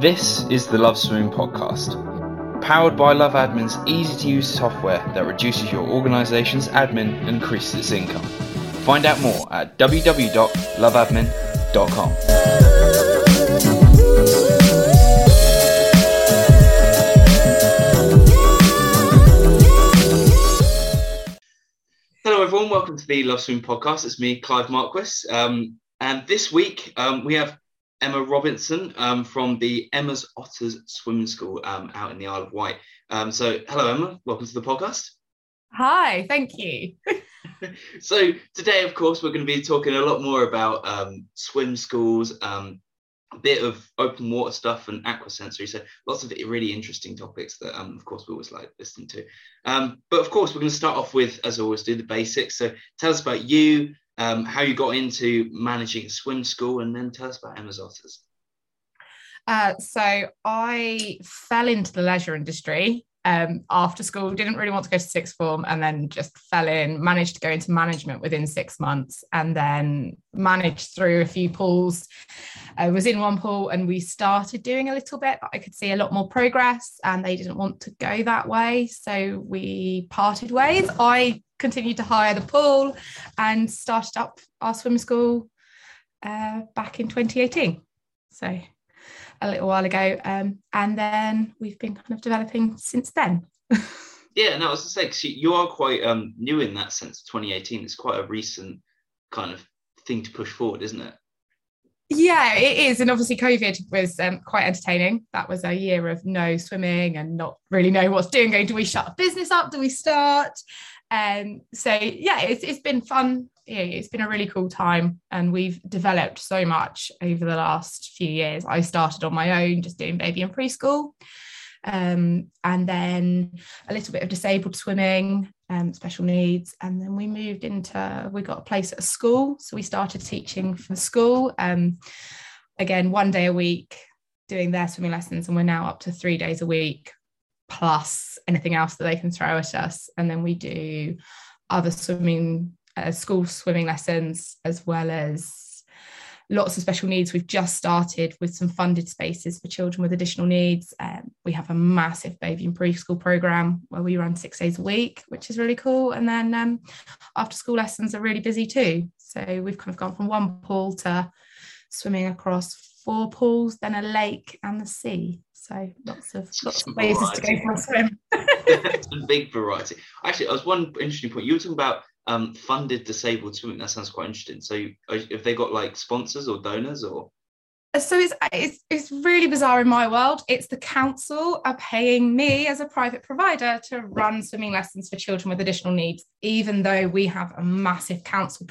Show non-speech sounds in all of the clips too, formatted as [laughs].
This is the Love Swimming Podcast, powered by Love Admin's easy to use software that reduces your organization's admin and increases its income. Find out more at www.loveadmin.com. Hello, everyone. Welcome to the Love Swim podcast. It's me, Clive Marquis. Um, and this week um, we have Emma Robinson um, from the Emma's Otters Swimming School um, out in the Isle of Wight. Um, so, hello, Emma. Welcome to the podcast. Hi, thank you. [laughs] so, today, of course, we're going to be talking a lot more about um, swim schools, a bit of open water stuff and aquasensory. So lots of really interesting topics that, um, of course, we always like listening to. Um, but of course, we're going to start off with, as always, do the basics. So tell us about you, um, how you got into managing swim school, and then tell us about Emma's Otters. Uh, so I fell into the leisure industry um, after school, didn't really want to go to sixth form, and then just fell in, managed to go into management within six months, and then managed through a few pools. I was in one pool and we started doing a little bit, but I could see a lot more progress, and they didn't want to go that way. So we parted ways. I continued to hire the pool and started up our swim school uh, back in 2018. So a little while ago. Um, and then we've been kind of developing since then. [laughs] yeah, and I was to say, you are quite um, new in that sense. 2018 It's quite a recent kind of thing to push forward, isn't it? Yeah, it is. And obviously, COVID was um, quite entertaining. That was a year of no swimming and not really knowing what's doing. Going, do we shut a business up? Do we start? Um, so yeah, it's, it's been fun. It's been a really cool time, and we've developed so much over the last few years. I started on my own, just doing baby and preschool, um, and then a little bit of disabled swimming, um, special needs, and then we moved into. We got a place at a school, so we started teaching for school. Um, again, one day a week, doing their swimming lessons, and we're now up to three days a week plus anything else that they can throw at us. And then we do other swimming, uh, school swimming lessons, as well as lots of special needs. We've just started with some funded spaces for children with additional needs. Um, we have a massive baby and preschool program where we run six days a week, which is really cool. And then um, after school lessons are really busy too. So we've kind of gone from one pool to swimming across four pools, then a lake and the sea. So lots of lots of places to go for a swim. [laughs] [laughs] it's a big variety. Actually, I was one interesting point. You were talking about um, funded disabled swimming. That sounds quite interesting. So, have they got like sponsors or donors or? So it's, it's it's really bizarre in my world. It's the council are paying me as a private provider to run swimming lessons for children with additional needs, even though we have a massive council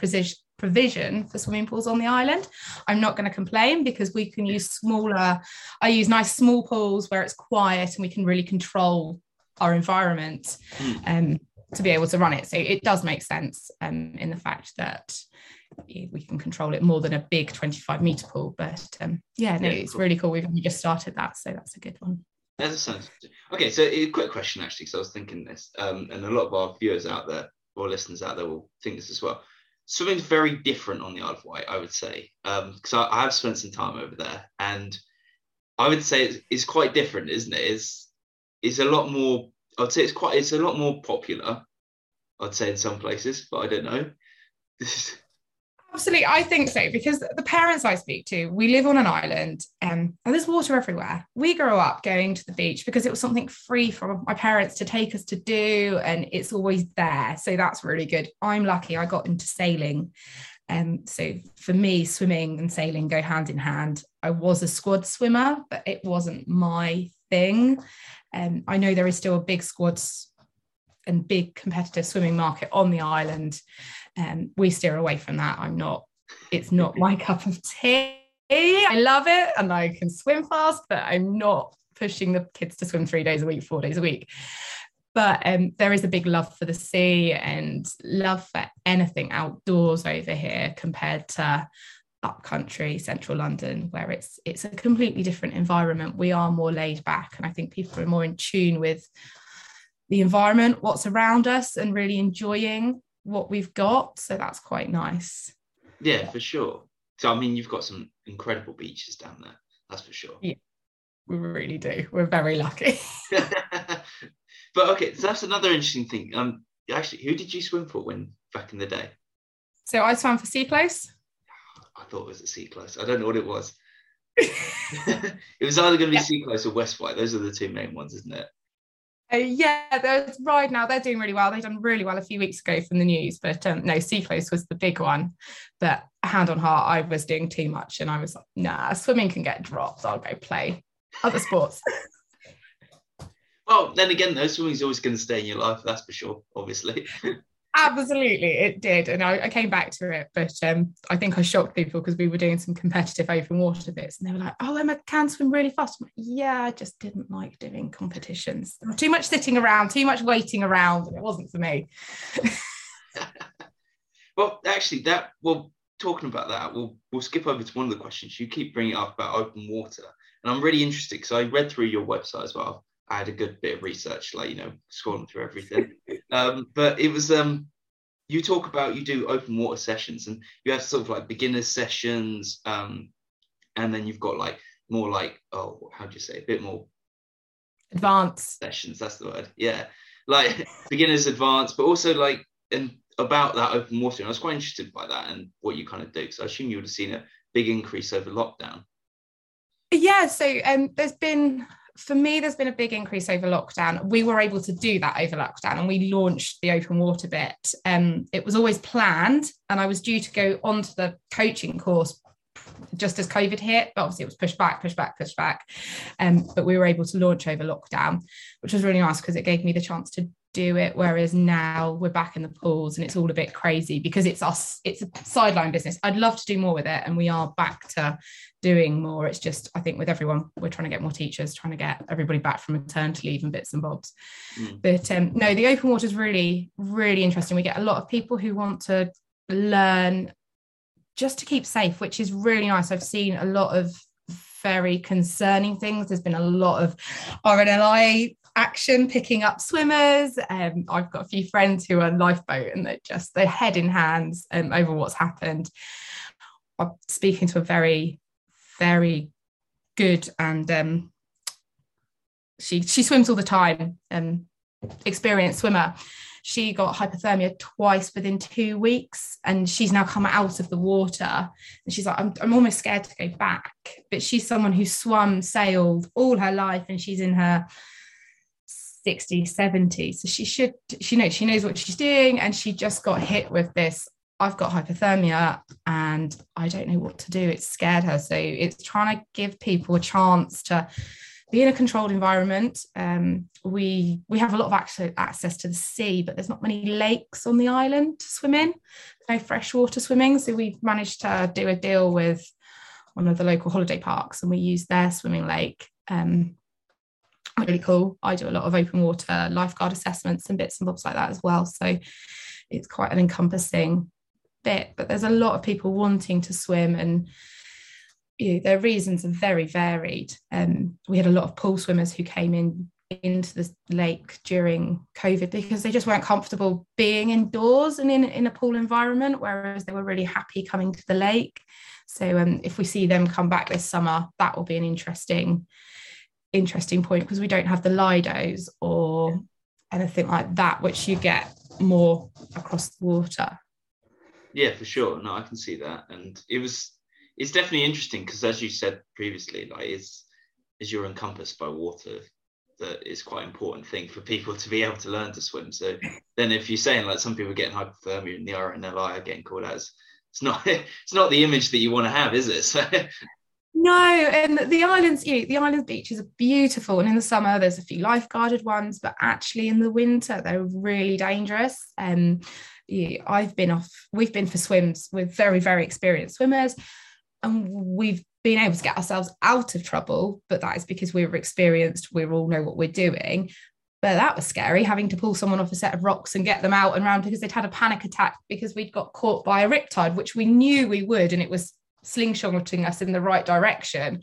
provision for swimming pools on the island. I'm not going to complain because we can use smaller, I use nice small pools where it's quiet and we can really control our environment mm. um, to be able to run it. So it does make sense um, in the fact that we can control it more than a big 25 meter pool. But um, yeah, no, yeah, it's cool. really cool. We've just started that. So that's a good one. That sounds okay. So, a quick question actually, because I was thinking this, um, and a lot of our viewers out there or listeners out there will think this as well swimming's very different on the Isle of Wight, I would say, because um, I, I, have spent some time over there, and I would say it's, it's, quite different, isn't it? It's it's a lot more. I'd say it's quite. It's a lot more popular. I'd say in some places, but I don't know. [laughs] Absolutely, I think so because the parents I speak to, we live on an island um, and there's water everywhere. We grew up going to the beach because it was something free for my parents to take us to do, and it's always there. So that's really good. I'm lucky I got into sailing. Um, so for me, swimming and sailing go hand in hand. I was a squad swimmer, but it wasn't my thing. Um, I know there is still a big squads and big competitive swimming market on the island um, we steer away from that. I'm not, it's not [laughs] my cup of tea. I love it and I can swim fast, but I'm not pushing the kids to swim three days a week, four days a week. But um, there is a big love for the sea and love for anything outdoors over here compared to upcountry central london where it's it's a completely different environment we are more laid back and i think people are more in tune with the environment what's around us and really enjoying what we've got. So that's quite nice. Yeah, for sure. So I mean, you've got some incredible beaches down there. That's for sure. Yeah. we really do. We're very lucky. [laughs] but okay, so that's another interesting thing. Um, actually, who did you swim for when back in the day? So I swam for Sea Close. I thought it was a Sea Close. I don't know what it was. [laughs] it was either going to be yeah. Sea Close or West Wight. Those are the two main ones, isn't it? Uh, yeah, there's Ryde now. They're doing really well. They've done really well a few weeks ago from the news, but um, no, Sea Close was the big one. But hand on heart, I was doing too much, and I was like, nah, swimming can get dropped. I'll go play other sports. [laughs] well, then again, though, swimming's always going to stay in your life. That's for sure. Obviously. [laughs] Absolutely, it did, and I, I, came back to it. But um, I think I shocked people because we were doing some competitive open water bits, and they were like, "Oh, Emma can swim really fast." Like, yeah, I just didn't like doing competitions. Too much sitting around, too much waiting around, and it wasn't for me. [laughs] well, actually, that well, talking about that, we'll we'll skip over to one of the questions you keep bringing up about open water, and I'm really interested because I read through your website as well. I had a good bit of research, like you know, scrolling through everything. [laughs] um, but it was um, you talk about you do open water sessions, and you have sort of like beginner sessions, um, and then you've got like more like oh, how do you say a bit more advanced sessions? That's the word. Yeah, like [laughs] beginners, advanced, but also like and about that open water. And I was quite interested by that and what you kind of do. So I assume you would have seen a big increase over lockdown. Yeah, so um, there's been for me, there's been a big increase over lockdown. We were able to do that over lockdown and we launched the open water bit. Um, it was always planned, and I was due to go onto the coaching course just as COVID hit, but obviously it was pushed back, pushed back, pushed back. Um, but we were able to launch over lockdown, which was really nice because it gave me the chance to do it whereas now we're back in the pools and it's all a bit crazy because it's us it's a sideline business. I'd love to do more with it and we are back to doing more. It's just i think with everyone we're trying to get more teachers trying to get everybody back from maternity leave and bits and bobs. Mm. but um, no the open water is really really interesting. We get a lot of people who want to learn just to keep safe which is really nice. I've seen a lot of very concerning things. There's been a lot of rnli action picking up swimmers. Um, I've got a few friends who are lifeboat and they're just they're head in hands um, over what's happened. I'm speaking to a very, very good and um, she she swims all the time. Um, experienced swimmer. She got hypothermia twice within two weeks, and she's now come out of the water. And she's like, I'm, I'm almost scared to go back. But she's someone who swum, sailed all her life, and she's in her 60 70 so she should she knows she knows what she's doing and she just got hit with this i've got hypothermia and i don't know what to do. It scared her. So it's trying to give people a chance to be in a controlled environment. Um, we we have a lot of access, to the sea but there's not many lakes on the island to swim in. No freshwater swimming. So we've managed to do a deal with one of the local holiday parks and we use their swimming lake um, really cool. I do a lot of open water lifeguard assessments and bits and bobs like that as well. So it's quite an encompassing bit. But there's a lot of people wanting to swim and you know, their reasons are very varied. Um, we had a lot of pool swimmers who came in into the lake during COVID because they just weren't comfortable being indoors and in, in a pool environment, whereas they were really happy coming to the lake. So um, if we see them come back this summer, that will be an interesting interesting point because we don't have the lidos or anything like that, which you get more across the water. Yeah, for sure. No, I can see that, and it was it's definitely interesting because, as you said previously, like it's as you're encompassed by water, that is quite an important thing for people to be able to learn to swim. So then, if you're saying like some people are getting hypothermia and the RNLI are getting called out, it's not [laughs] it's not the image that you want to have, is it? [laughs] So no, and the islands, you know, the island beaches are beautiful. And in the summer, there's a few lifeguarded ones, but actually in the winter, they're really dangerous. And um, yeah, I've been off, we've been for swims with very, very experienced swimmers, and we've been able to get ourselves out of trouble. But that is because we were experienced, we all know what we're doing. But that was scary having to pull someone off a set of rocks and get them out and round because they'd had a panic attack because we'd got caught by a riptide, which we knew we would. And it was slingshotting us in the right direction.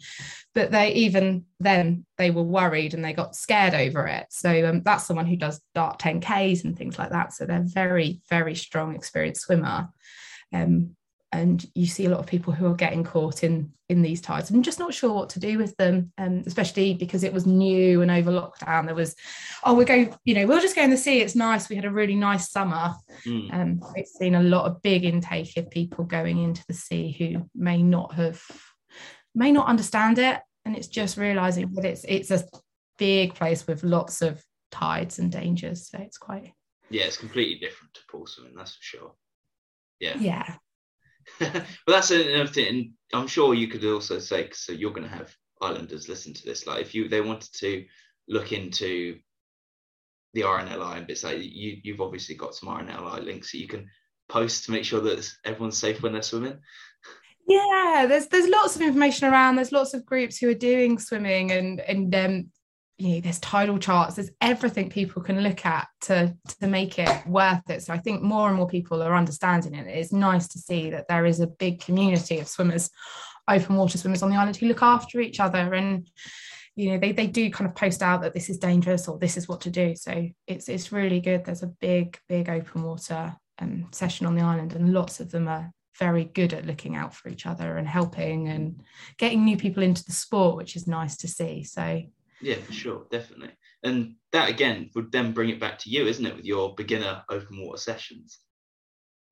But they even then they were worried and they got scared over it. So um, that's someone who does Dart 10ks and things like that. So they're very very strong experienced swimmer. Um, and you see a lot of people who are getting caught in in these tides and just not sure what to do with them um, especially because it was new and over lockdown there was oh we're going you know we'll just go in the sea it's nice we had a really nice summer. Mm. um, we've seen a lot of big intake of people going into the sea who may not have may not understand it and it's just realizing that it's it's a big place with lots of tides and dangers so it's quite yeah it's completely different to Portsmouth that's for sure. Yeah. Yeah [laughs] but that's another thing. And I'm sure you could also say, so you're going to have islanders listen to this. Like if you they wanted to look into the RNLI and bits like you you've obviously got some RNLI links that you can post to make sure that everyone's safe when they're swimming. Yeah, there's there's lots of information around. There's lots of groups who are doing swimming and and um, you know there's tidal charts there's everything people can look at to to make it worth it. So i think more and more people are understanding it. It's nice to see that there is a big community of swimmers open water swimmers on the island who look after each other. And you know they, they do kind of post out that this is dangerous or this is what to do. So it's it's really good. There's a big big open water um, session on the island and lots of them are very good at looking out for each other and helping and getting new people into the sport which is nice to see. So yeah, for sure, definitely. And that again would then bring it back to you, isn't it, with your beginner open water sessions?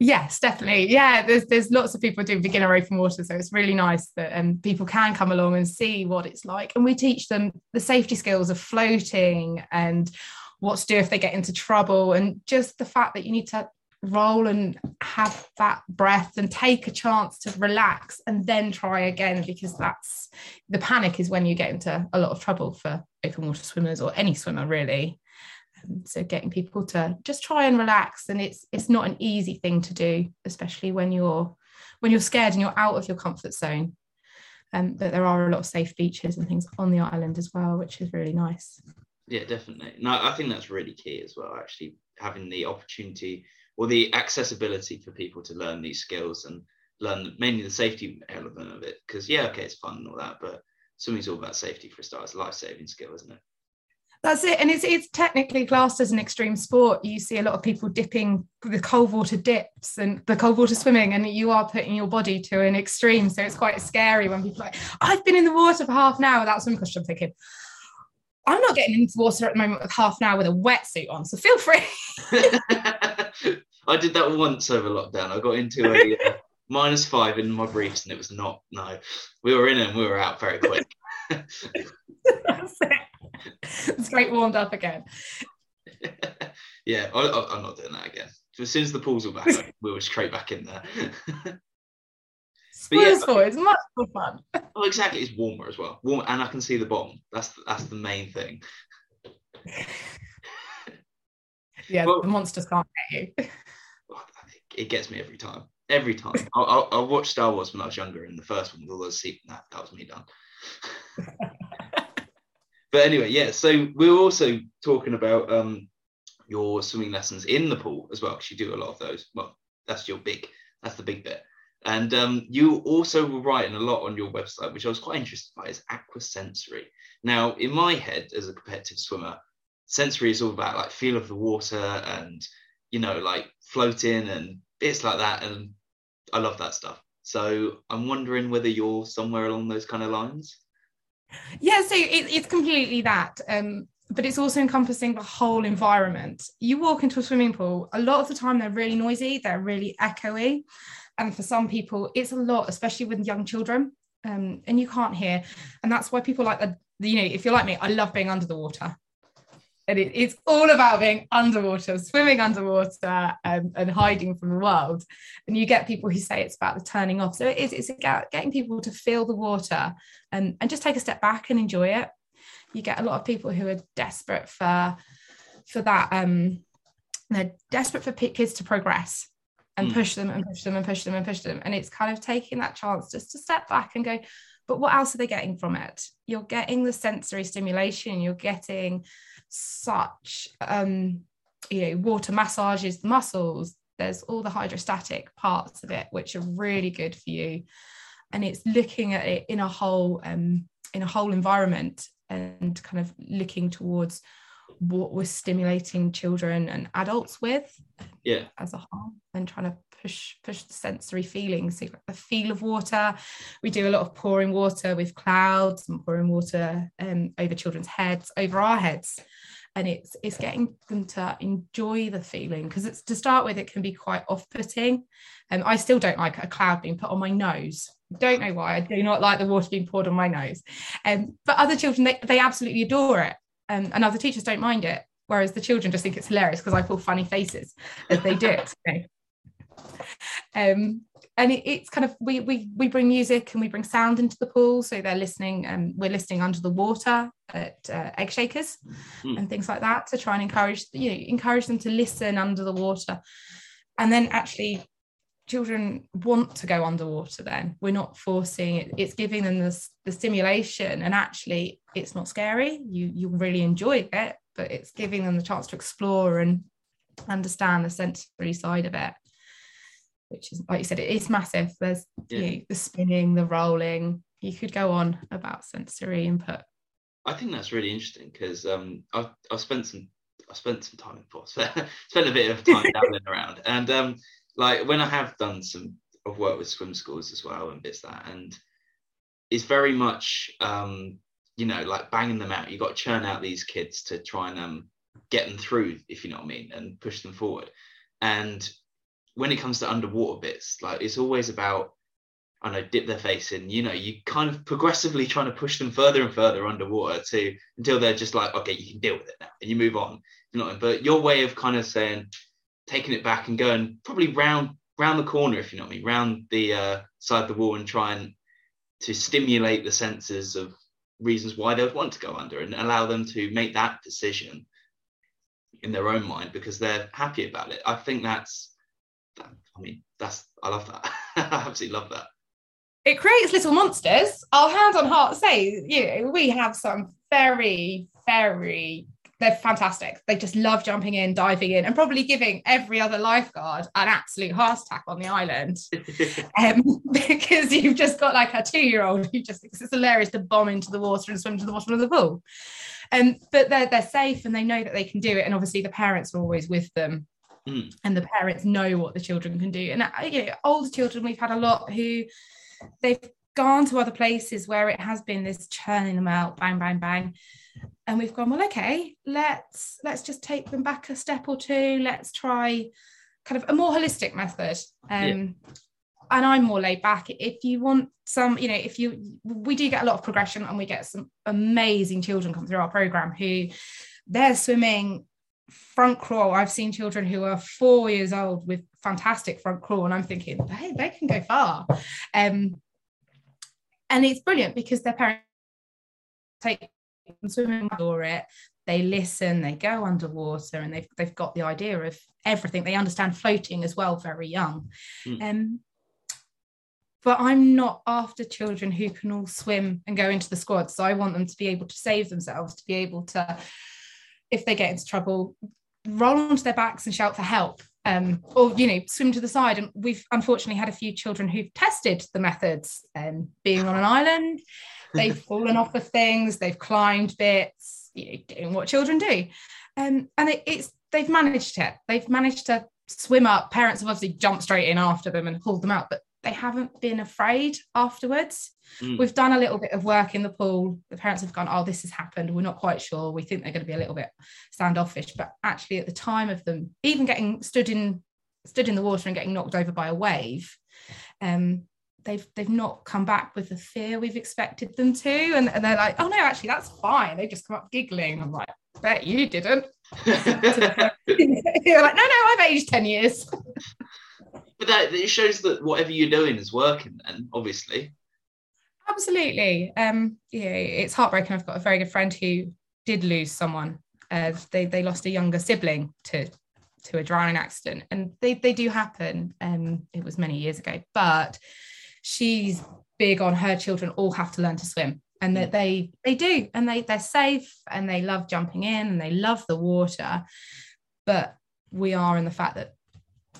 Yes, definitely. Yeah, there's there's lots of people doing beginner open water, so it's really nice that um, people can come along and see what it's like, and we teach them the safety skills of floating and what to do if they get into trouble, and just the fact that you need to roll and have that breath and take a chance to relax and then try again because that's the panic is when you get into a lot of trouble for open water swimmers or any swimmer really. Um, so getting people to just try and relax and it's it's not an easy thing to do especially when you're when you're scared and you're out of your comfort zone. Um, but there are a lot of safe beaches and things on the island as well which is really nice. Yeah definitely. No i think that's really key as well actually having the opportunity or the accessibility for people to learn these skills and learn mainly the safety element of it. Because yeah, okay, it's fun and all that, but swimming's all about safety for a start. It's a life-saving skill, isn't it? That's it, and it's it's technically classed as an extreme sport. You see a lot of people dipping the cold water dips and the cold water swimming, and you are putting your body to an extreme. So it's quite scary when people are like, "I've been in the water for half an hour without swimming costume." I'm thinking, I'm not getting into water at the moment with half an hour with a wetsuit on, so feel free. [laughs] [laughs] [laughs] I did that once over lockdown. I got into a uh, [laughs] minus five in my briefs, and it was not. No, we were in and we were out very quick. [laughs] That's it. Straight warmed up again. [laughs] yeah, I, am not doing that again. As soon as the pools were back, we were straight back in there. yeah, it's much more fun. Oh, exactly. It's warmer as well. Warm, and I can see the bottom. That's that's the main thing. yeah, well, the monsters can't get you. It gets me every time. Every time. I, I, I watched Star Wars when I was younger, and the first one with all those sequels, that, that was me done. [laughs] but anyway, yeah. So we are also talking about um, your swimming lessons in the pool as well, because you do a lot of those. Well, that's your big. That's the big bit. And um, you also were writing a lot on your website, which I was quite interested by, is aquasensory. Now, in my head, as a competitive swimmer, sensory is all about like feel of the water and you know like floating and bits like that, and I love that stuff. So I'm wondering whether you're somewhere along those kind of lines. Yeah, so it, it's completely that. Um, but it's also encompassing the whole environment. You walk into a swimming pool, a lot of the time they're really noisy, they're really echoey and for some people it's a lot especially with young children um, and you can't hear and that's why people like the you know if you're like me i love being under the water and it, it's all about being underwater swimming underwater um, and hiding from the world and you get people who say it's about the turning off so it is it's about getting people to feel the water and, and just take a step back and enjoy it you get a lot of people who are desperate for for that um they're desperate for kids to progress and mm. push them and push them and push them and push them. And it's kind of taking that chance just to step back and go, but what else are they getting from it? You're getting the sensory stimulation, you're getting such um, you know, water massages the muscles. There's all the hydrostatic parts of it, which are really good for you. And it's looking at it in a whole um, in a whole environment and kind of looking towards what we're stimulating children and adults with yeah. as a whole and trying to push push the sensory feelings so the feel of water. We do a lot of pouring water with clouds and pouring water um, over children's heads over our heads. And it's it's getting them to enjoy the feeling because it's to start with it can be quite off-putting. And um, I still don't like a cloud being put on my nose. Don't know why. I do not like the water being poured on my nose. Um, but other children they, they absolutely adore it um, and other teachers don't mind it whereas the children just think it's hilarious because I pull funny faces as they do it you know? um, and it, it's kind of we we we bring music and we bring sound into the pool so they're listening and um, we're listening under the water at uh, egg shakers mm. and things like that to try and encourage you know encourage them to listen under the water and then actually children want to go underwater then we're not forcing it it's giving them the, the stimulation and actually it's not scary you you really enjoy it but it's giving them the chance to explore and understand the sensory side of it which is like you said, it is massive. There's yeah. you know, the spinning, the rolling. You could go on about sensory input. I think that's really interesting because um, I've, I've spent some I spent some time in Port, [laughs] spent a bit of time dabbling around, and um, like when I have done some of work with swim schools as well and bits that, and it's very much um, you know like banging them out. You got to churn out these kids to try and um, get them through, if you know what I mean, and push them forward. And when it comes to underwater bits, like it's always about I know dip their face in. You know, you kind of progressively trying to push them further and further underwater to until they're just like, okay, you can deal with it now, and you move on. You know, but your way of kind of saying, taking it back and going probably round round the corner, if you know what I mean, round the uh, side of the wall and trying to stimulate the senses of reasons why they would want to go under and allow them to make that decision in their own mind because they're happy about it. I think that's that, I mean, that's I love that. [laughs] I absolutely love that. It creates little monsters. I'll hand on heart say, you know, we have some very, very they're fantastic. They just love jumping in, diving in, and probably giving every other lifeguard an absolute heart attack on the island. [laughs] um, [laughs] because you've just got like a two-year-old who just thinks it's hilarious to bomb into the water and swim to the bottom of the pool. Um, but they're they're safe and they know that they can do it. And obviously the parents are always with them Mm. And the parents know what the children can do. And uh, you know, older children, we've had a lot who they've gone to other places where it has been this churning them out, bang, bang, bang. And we've gone, well, okay, let's let's just take them back a step or two. Let's try kind of a more holistic method. Um, yeah. And I'm more laid back. If you want some, you know, if you, we do get a lot of progression and we get some amazing children come through our program who they're swimming front crawl. I've seen children who are four years old with fantastic front crawl, and I'm thinking, hey, they can go far. Um, and it's brilliant because their parents take swimming for it. They listen, they go underwater, and they've they've got the idea of everything. They understand floating as well, very young. Mm. Um, but I'm not after children who can all swim and go into the squad. So I want them to be able to save themselves, to be able to if they get into trouble, roll onto their backs and shout for help. Um, or you know swim to the side. And we've unfortunately had a few children who've tested the methods um, being on an island. They've [laughs] fallen off of things. They've climbed bits you know, doing what children do. Um, and it, it's they've managed it. They've managed to swim up. Parents have obviously jumped straight in after them and pulled them out. But they haven't been afraid afterwards. Mm. We've done a little bit of work in the pool. The parents have gone, oh, this has happened. We're not quite sure. We think they're going to be a little bit standoffish. But actually, at the time of them even getting stood in stood in the water and getting knocked over by a wave, um, they've they've not come back with the fear we've expected them to. And, and they're like, oh no, actually, that's fine. They just come up giggling. I'm like, bet you didn't. [laughs] [laughs] You're like, no, no, I've aged 10 years [laughs] but that it shows that whatever you're doing is working then obviously. Absolutely. Um yeah it's heartbreaking. I've got a very good friend who did lose someone. Uh, they they lost a younger sibling to to a drowning accident and they they do happen. Um it was many years ago but she's big on her children all have to learn to swim and that they they do and they they're safe and they love jumping in and they love the water. But we are in the fact that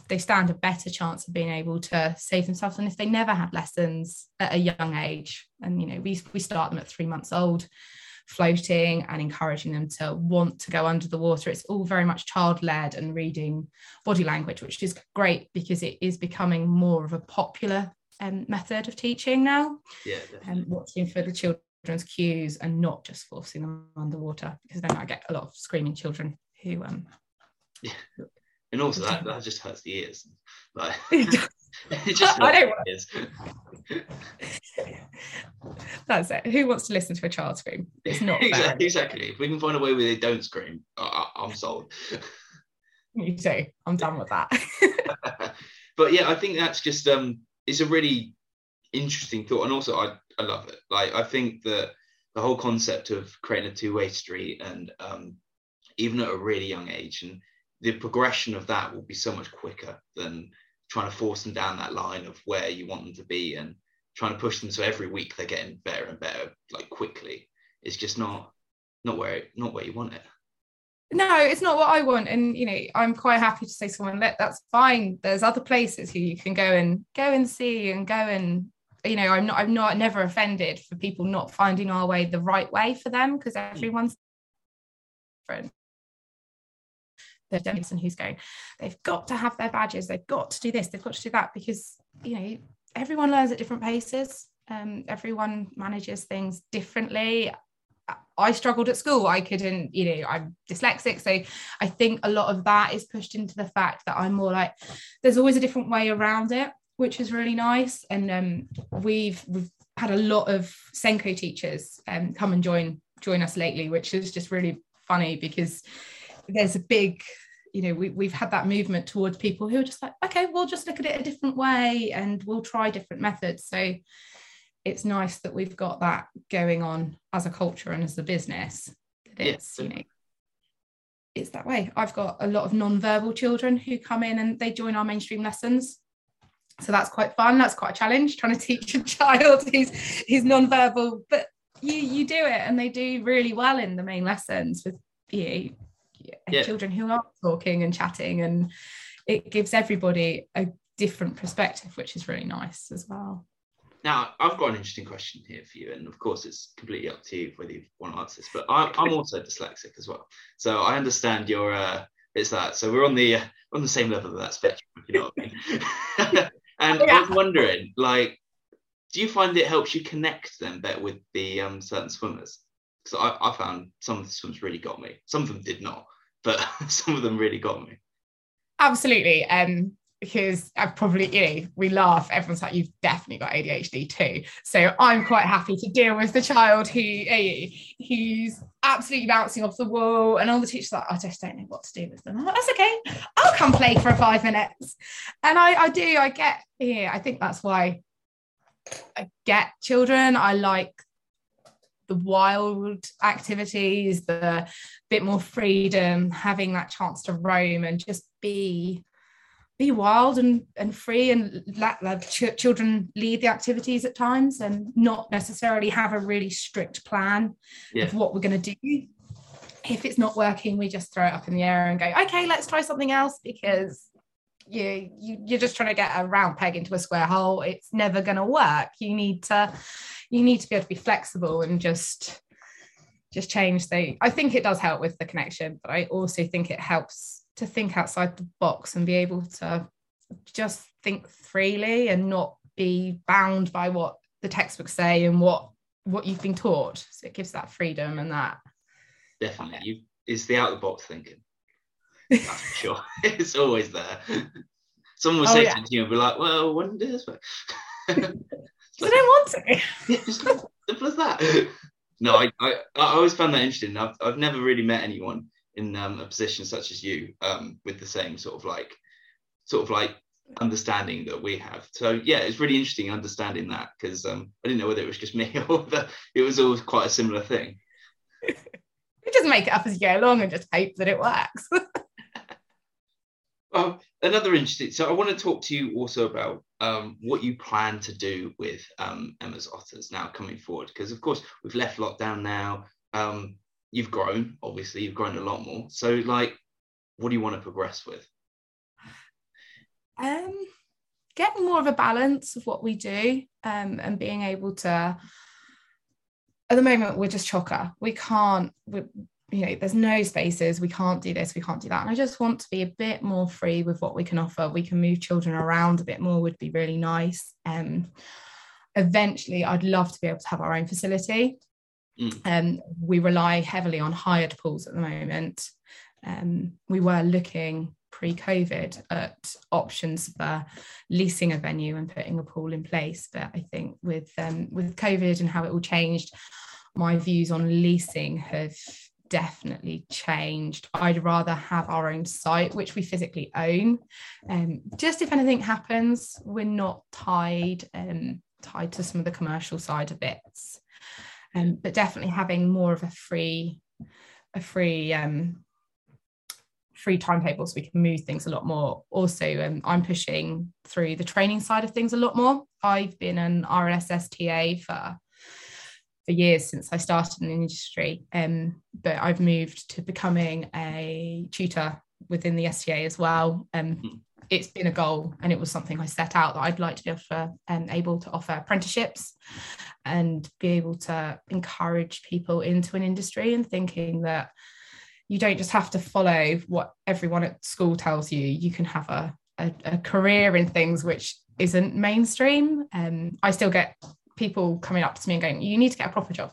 they stand a better chance of being able to save themselves than if they never had lessons at a young age. And you know, we we start them at three months old. floating and encouraging them to want to go under the water. It's all very much child led and reading body language, which is great because it is becoming more of a popular um, method of teaching now. Yeah, and um, watching for the children's cues and not just forcing them underwater because then I get a lot of screaming children who um yeah. And also that, [laughs] that just hurts the ears. Like [laughs] [laughs] it just I don't want That's it. Who wants to listen to a child scream? It's not exactly, exactly. If we can find a way where they don't scream, I, I'm sold. Me too. I'm done with that. but yeah, I think that's just um it's a really interesting thought. And also I, I love it. Like I think that the whole concept of creating a two-way street and um even at a really young age and the progression of that will be so much quicker than trying to force them down that line of where you want them to be and trying to push them. So every week they're getting better and better like quickly. It's just not not where not where you want it. No it's not what i want. And you know i'm quite happy to say to someone let that's fine. There's other places who you can go and go and see and go and you know i'm not i'm not never offended for people not finding our way the right way for them because hmm. everyone's different the Denison who's going, they've got to have their badges, they've got to do this, they've got to do that, because you know, everyone learns at different paces. Um, everyone manages things differently. I struggled at school. I couldn't, you know, I'm dyslexic. So I think a lot of that is pushed into the fact that I'm more like, there's always a different way around it, which is really nice. And um, we've, we've had a lot of SENCo teachers um, come and join join us lately, which is just really funny because there's a big you know we, we've had that movement towards people who are just like okay we'll just look at it a different way and we'll try different methods. So it's nice that we've got that going on as a culture and as a business that it's you know it's that way. I've got a lot of non-verbal children who come in and they join our mainstream lessons. So that's quite fun. That's quite a challenge trying to [laughs] teach a child who's who's non-verbal but you you do it and they do really well in the main lessons with you yeah. children who are talking and chatting and it gives everybody a different perspective which is really nice as well. Now i've got an interesting question here for you and of course it's completely up to you whether you want to answer this but I, am also dyslexic as well. So i understand your uh it's that. So we're on the uh, on the same level of that spectrum you know what i mean. [laughs] And yeah. i was wondering like do you find it helps you connect them better with the um certain swimmers? Because I, I found some of the swims really got me. Some of them did not but [laughs] some of them really got me. Absolutely. Um, because I've probably, you know, we laugh, everyone's like, you've definitely got ADHD too. So I'm quite happy to deal with the child who who's absolutely bouncing off the wall, and all the teachers like, I just don't know what to do with them. Like, that's okay. I'll come play for five minutes. And I, I do, I get, yeah, I think that's why I get children. I like the wild activities, the bit more freedom, having that chance to roam and just be be wild and, and free and let, let ch- children lead the activities at times and not necessarily have a really strict plan yeah. of what we're going to do. If it's not working, we just throw it up in the air and go, okay, let's try something else because you, you you're just trying to get a round peg into a square hole. It's never going to work. You need to you need to be able to be flexible and just just change the i think it does help with the connection but i also think it helps to think outside the box and be able to just think freely and not be bound by what the textbooks say and what what you've been taught. So it gives that freedom and that. Definitely. You is the out of the box thinking. That's for sure. [laughs] It's always there. Someone will oh, say yeah. to you and be like well when did this [laughs] [laughs] I don't want to. Yeah, just simple as that. No, I, I, I always found that interesting. I've, I've never really met anyone in um, a position such as you um, with the same sort of like, sort of like understanding that we have. So yeah, it's really interesting understanding that because um, I didn't know whether it was just me [laughs] or that it was always quite a similar thing. you just make it up as you go along and just hope that it works. [laughs] well, another interesting. So I want to talk to you also about um, what you plan to do with um, Emma's Otters now coming forward, because of course we've left lockdown now. Um, you've grown, obviously, you've grown a lot more. So, like, what do you want to progress with? Um, getting more of a balance of what we do, um, and being able to at the moment we're just chocker. We can't. We, you know, there's no spaces. We can't do this. We can't do that. And I just want to be a bit more free with what we can offer. We can move children around a bit more. Would be really nice. Um, eventually, I'd love to be able to have our own facility. Mm. Um, we rely heavily on hired pools at the moment. Um, we were looking pre-COVID at options for leasing a venue and putting a pool in place, but I think with um, with COVID and how it all changed, my views on leasing have definitely changed. I'd rather have our own site, which we physically own. Um, just if anything happens, we're not tied um, tied to some of the commercial side of bits. Um, but definitely having more of a free, a free um, free timetable so we can move things a lot more. Also, um, I'm pushing through the training side of things a lot more. I've been an RLSS TA for for years since I started in the industry, um, but I've moved to becoming a tutor within the STA as well. Um, hmm. it's been a goal, and it was something I set out that I'd like to be able to, um, able to offer apprenticeships and be able to encourage people into an industry and thinking that you don't just have to follow what everyone at school tells you. You can have a, a, a career in things which isn't mainstream. Um, I still get people coming up to me and going, "You need to get a proper job."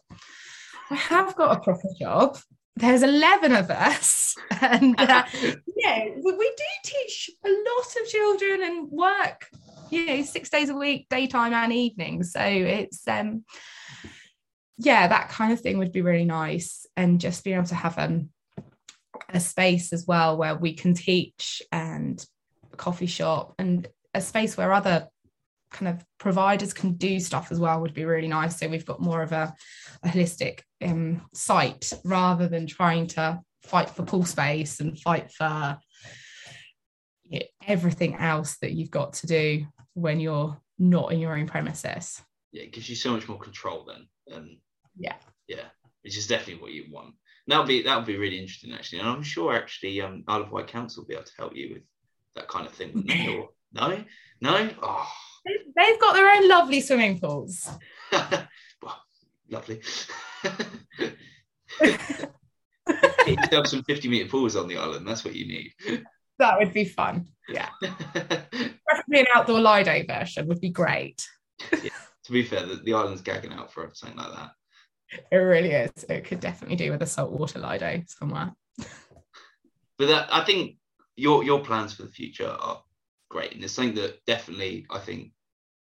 I have got a proper job. There's 11 of us. [laughs] And uh, [laughs] yeah, we, we do teach a lot of children and work, you know, six days a week, daytime and evening. So it's, um, yeah, that kind of thing would be really nice. And just being able to have um, a space as well where we can teach and coffee shop and a space where other kind of providers can do stuff as well would be really nice. So we've got more of a, a holistic um, site rather than trying to fight for pool space and fight for you know, everything else that you've got to do when you're not in your own premises. Yeah, it gives you so much more control then. Um, yeah. Yeah, which is definitely what you want that'll be that'll be really interesting actually, and I'm sure actually um, Isle of Wight Council will be able to help you with that kind of thing. no, no, oh. They've got their own lovely swimming pools. [laughs] well, lovely. [laughs] you have some 50 meter pools on the island. That's what you need. That would be fun. Yeah. [laughs] Preferably an outdoor Lido version would be great. Yeah. To be fair, the, the island's gagging out for something like that. It really is. It could definitely do with a saltwater Lido somewhere. but that, I think your your plans for the future are great, and it's something that definitely I think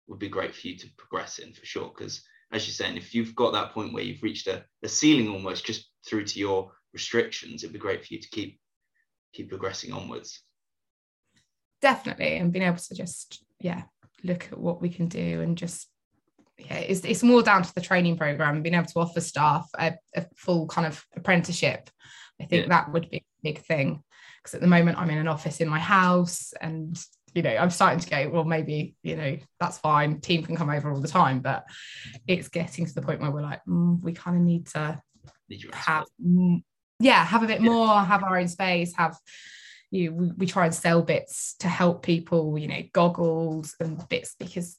would be great for you to progress in for sure. Because as you're saying, if you've got that point where you've reached a, a ceiling almost just through to your restrictions, it'd be great for you to keep keep progressing onwards. Definitely, and being able to just yeah look at what we can do and just yeah, it's, it's more down to the training program, being able to offer staff a, a full kind of apprenticeship. I think yeah. that would be a big thing because at the moment I'm in an office in my house and you know I'm starting to go well maybe you know that's fine team can come over all the time but it's getting to the point where we're like mm, we kind of need to have yeah have a bit yeah. more have our own space have you we, we try and sell bits to help people you know goggles and bits because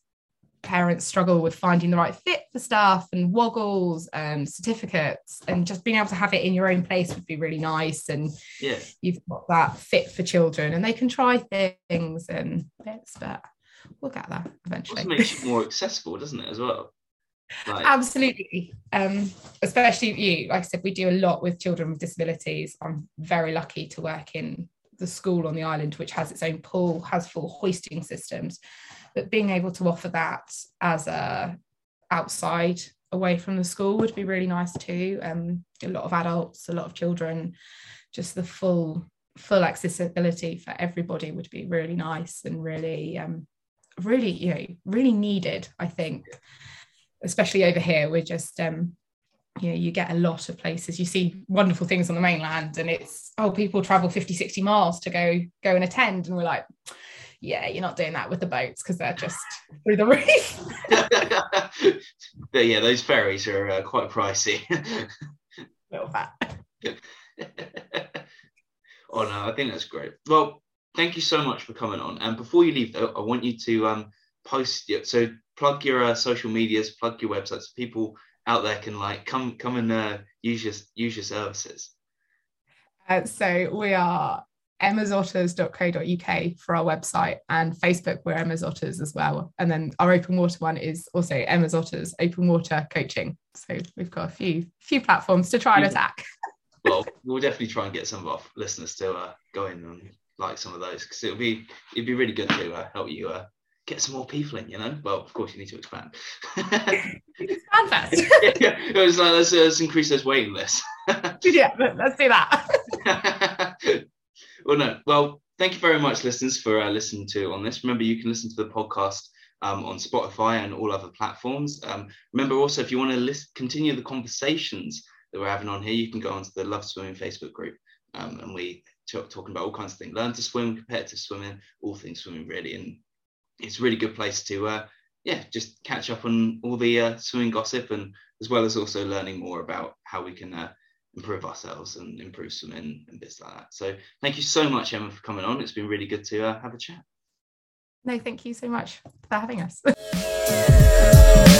parents struggle with finding the right fit for stuff and woggles and certificates and just being able to have it in your own place would be really nice. And yeah. you've got that fit for children and they can try things and bits but we'll get there eventually. It makes it more accessible doesn't it as well? Like... absolutely. Um especially you like i said we do a lot with children with disabilities. I'm very lucky to work in the school on the island which has its own pool has full hoisting systems but being able to offer that as a outside away from the school would be really nice too. Um, a lot of adults a lot of children just the full full accessibility for everybody would be really nice and really um, really you know really needed i think. Especially over here we're just um, you know you get a lot of places. You see wonderful things on the mainland and it's oh people travel 50 60 miles to go go and attend. And we're like yeah, you're not doing that with the boats because they're just [laughs] through the roof. [laughs] but yeah, those ferries are uh, quite pricey. [laughs] little bit. oh no, I think that's great. Well, thank you so much for coming on. And before you leave, though, I want you to um, post. So plug your uh, social medias, plug your websites. So people out there can like come come and uh, use your use your services? Uh, so we are emma'sotters.co.uk for our website and Facebook we're Emma's Otters as well. And then our open water one is also Emma's Otters Open Water Coaching. So we've got a few few platforms to try and attack. [laughs] well, we'll definitely try and get some of our listeners to uh, go in and like some of those because it'll be it'd be really good to uh, help you uh, get some more people in. You know, well, of course you need to expand. expand fast. yeah, [laughs] yeah. It was like let's, let's increase those waiting lists. [laughs] yeah, let's do that. Well, no, well, thank you very much, listeners, for uh, listening to on this. Remember, you can listen to the podcast. Um, on Spotify and all other platforms. Um, remember also, if you want to list, continue the conversations that we're having on here, you can go onto the LoveSwimming Facebook group. Um, and we talk, talking about all kinds of things learn to swim competitive swimming all things swimming really and it's a really good place to uh, yeah just catch up on all the uh, swimming gossip and as well as also learning more about how we can uh, improve ourselves and improve swimming and bits like that. So thank you so much emma for coming on. It's been really good to uh, have a chat. No thank you so much for having us [laughs]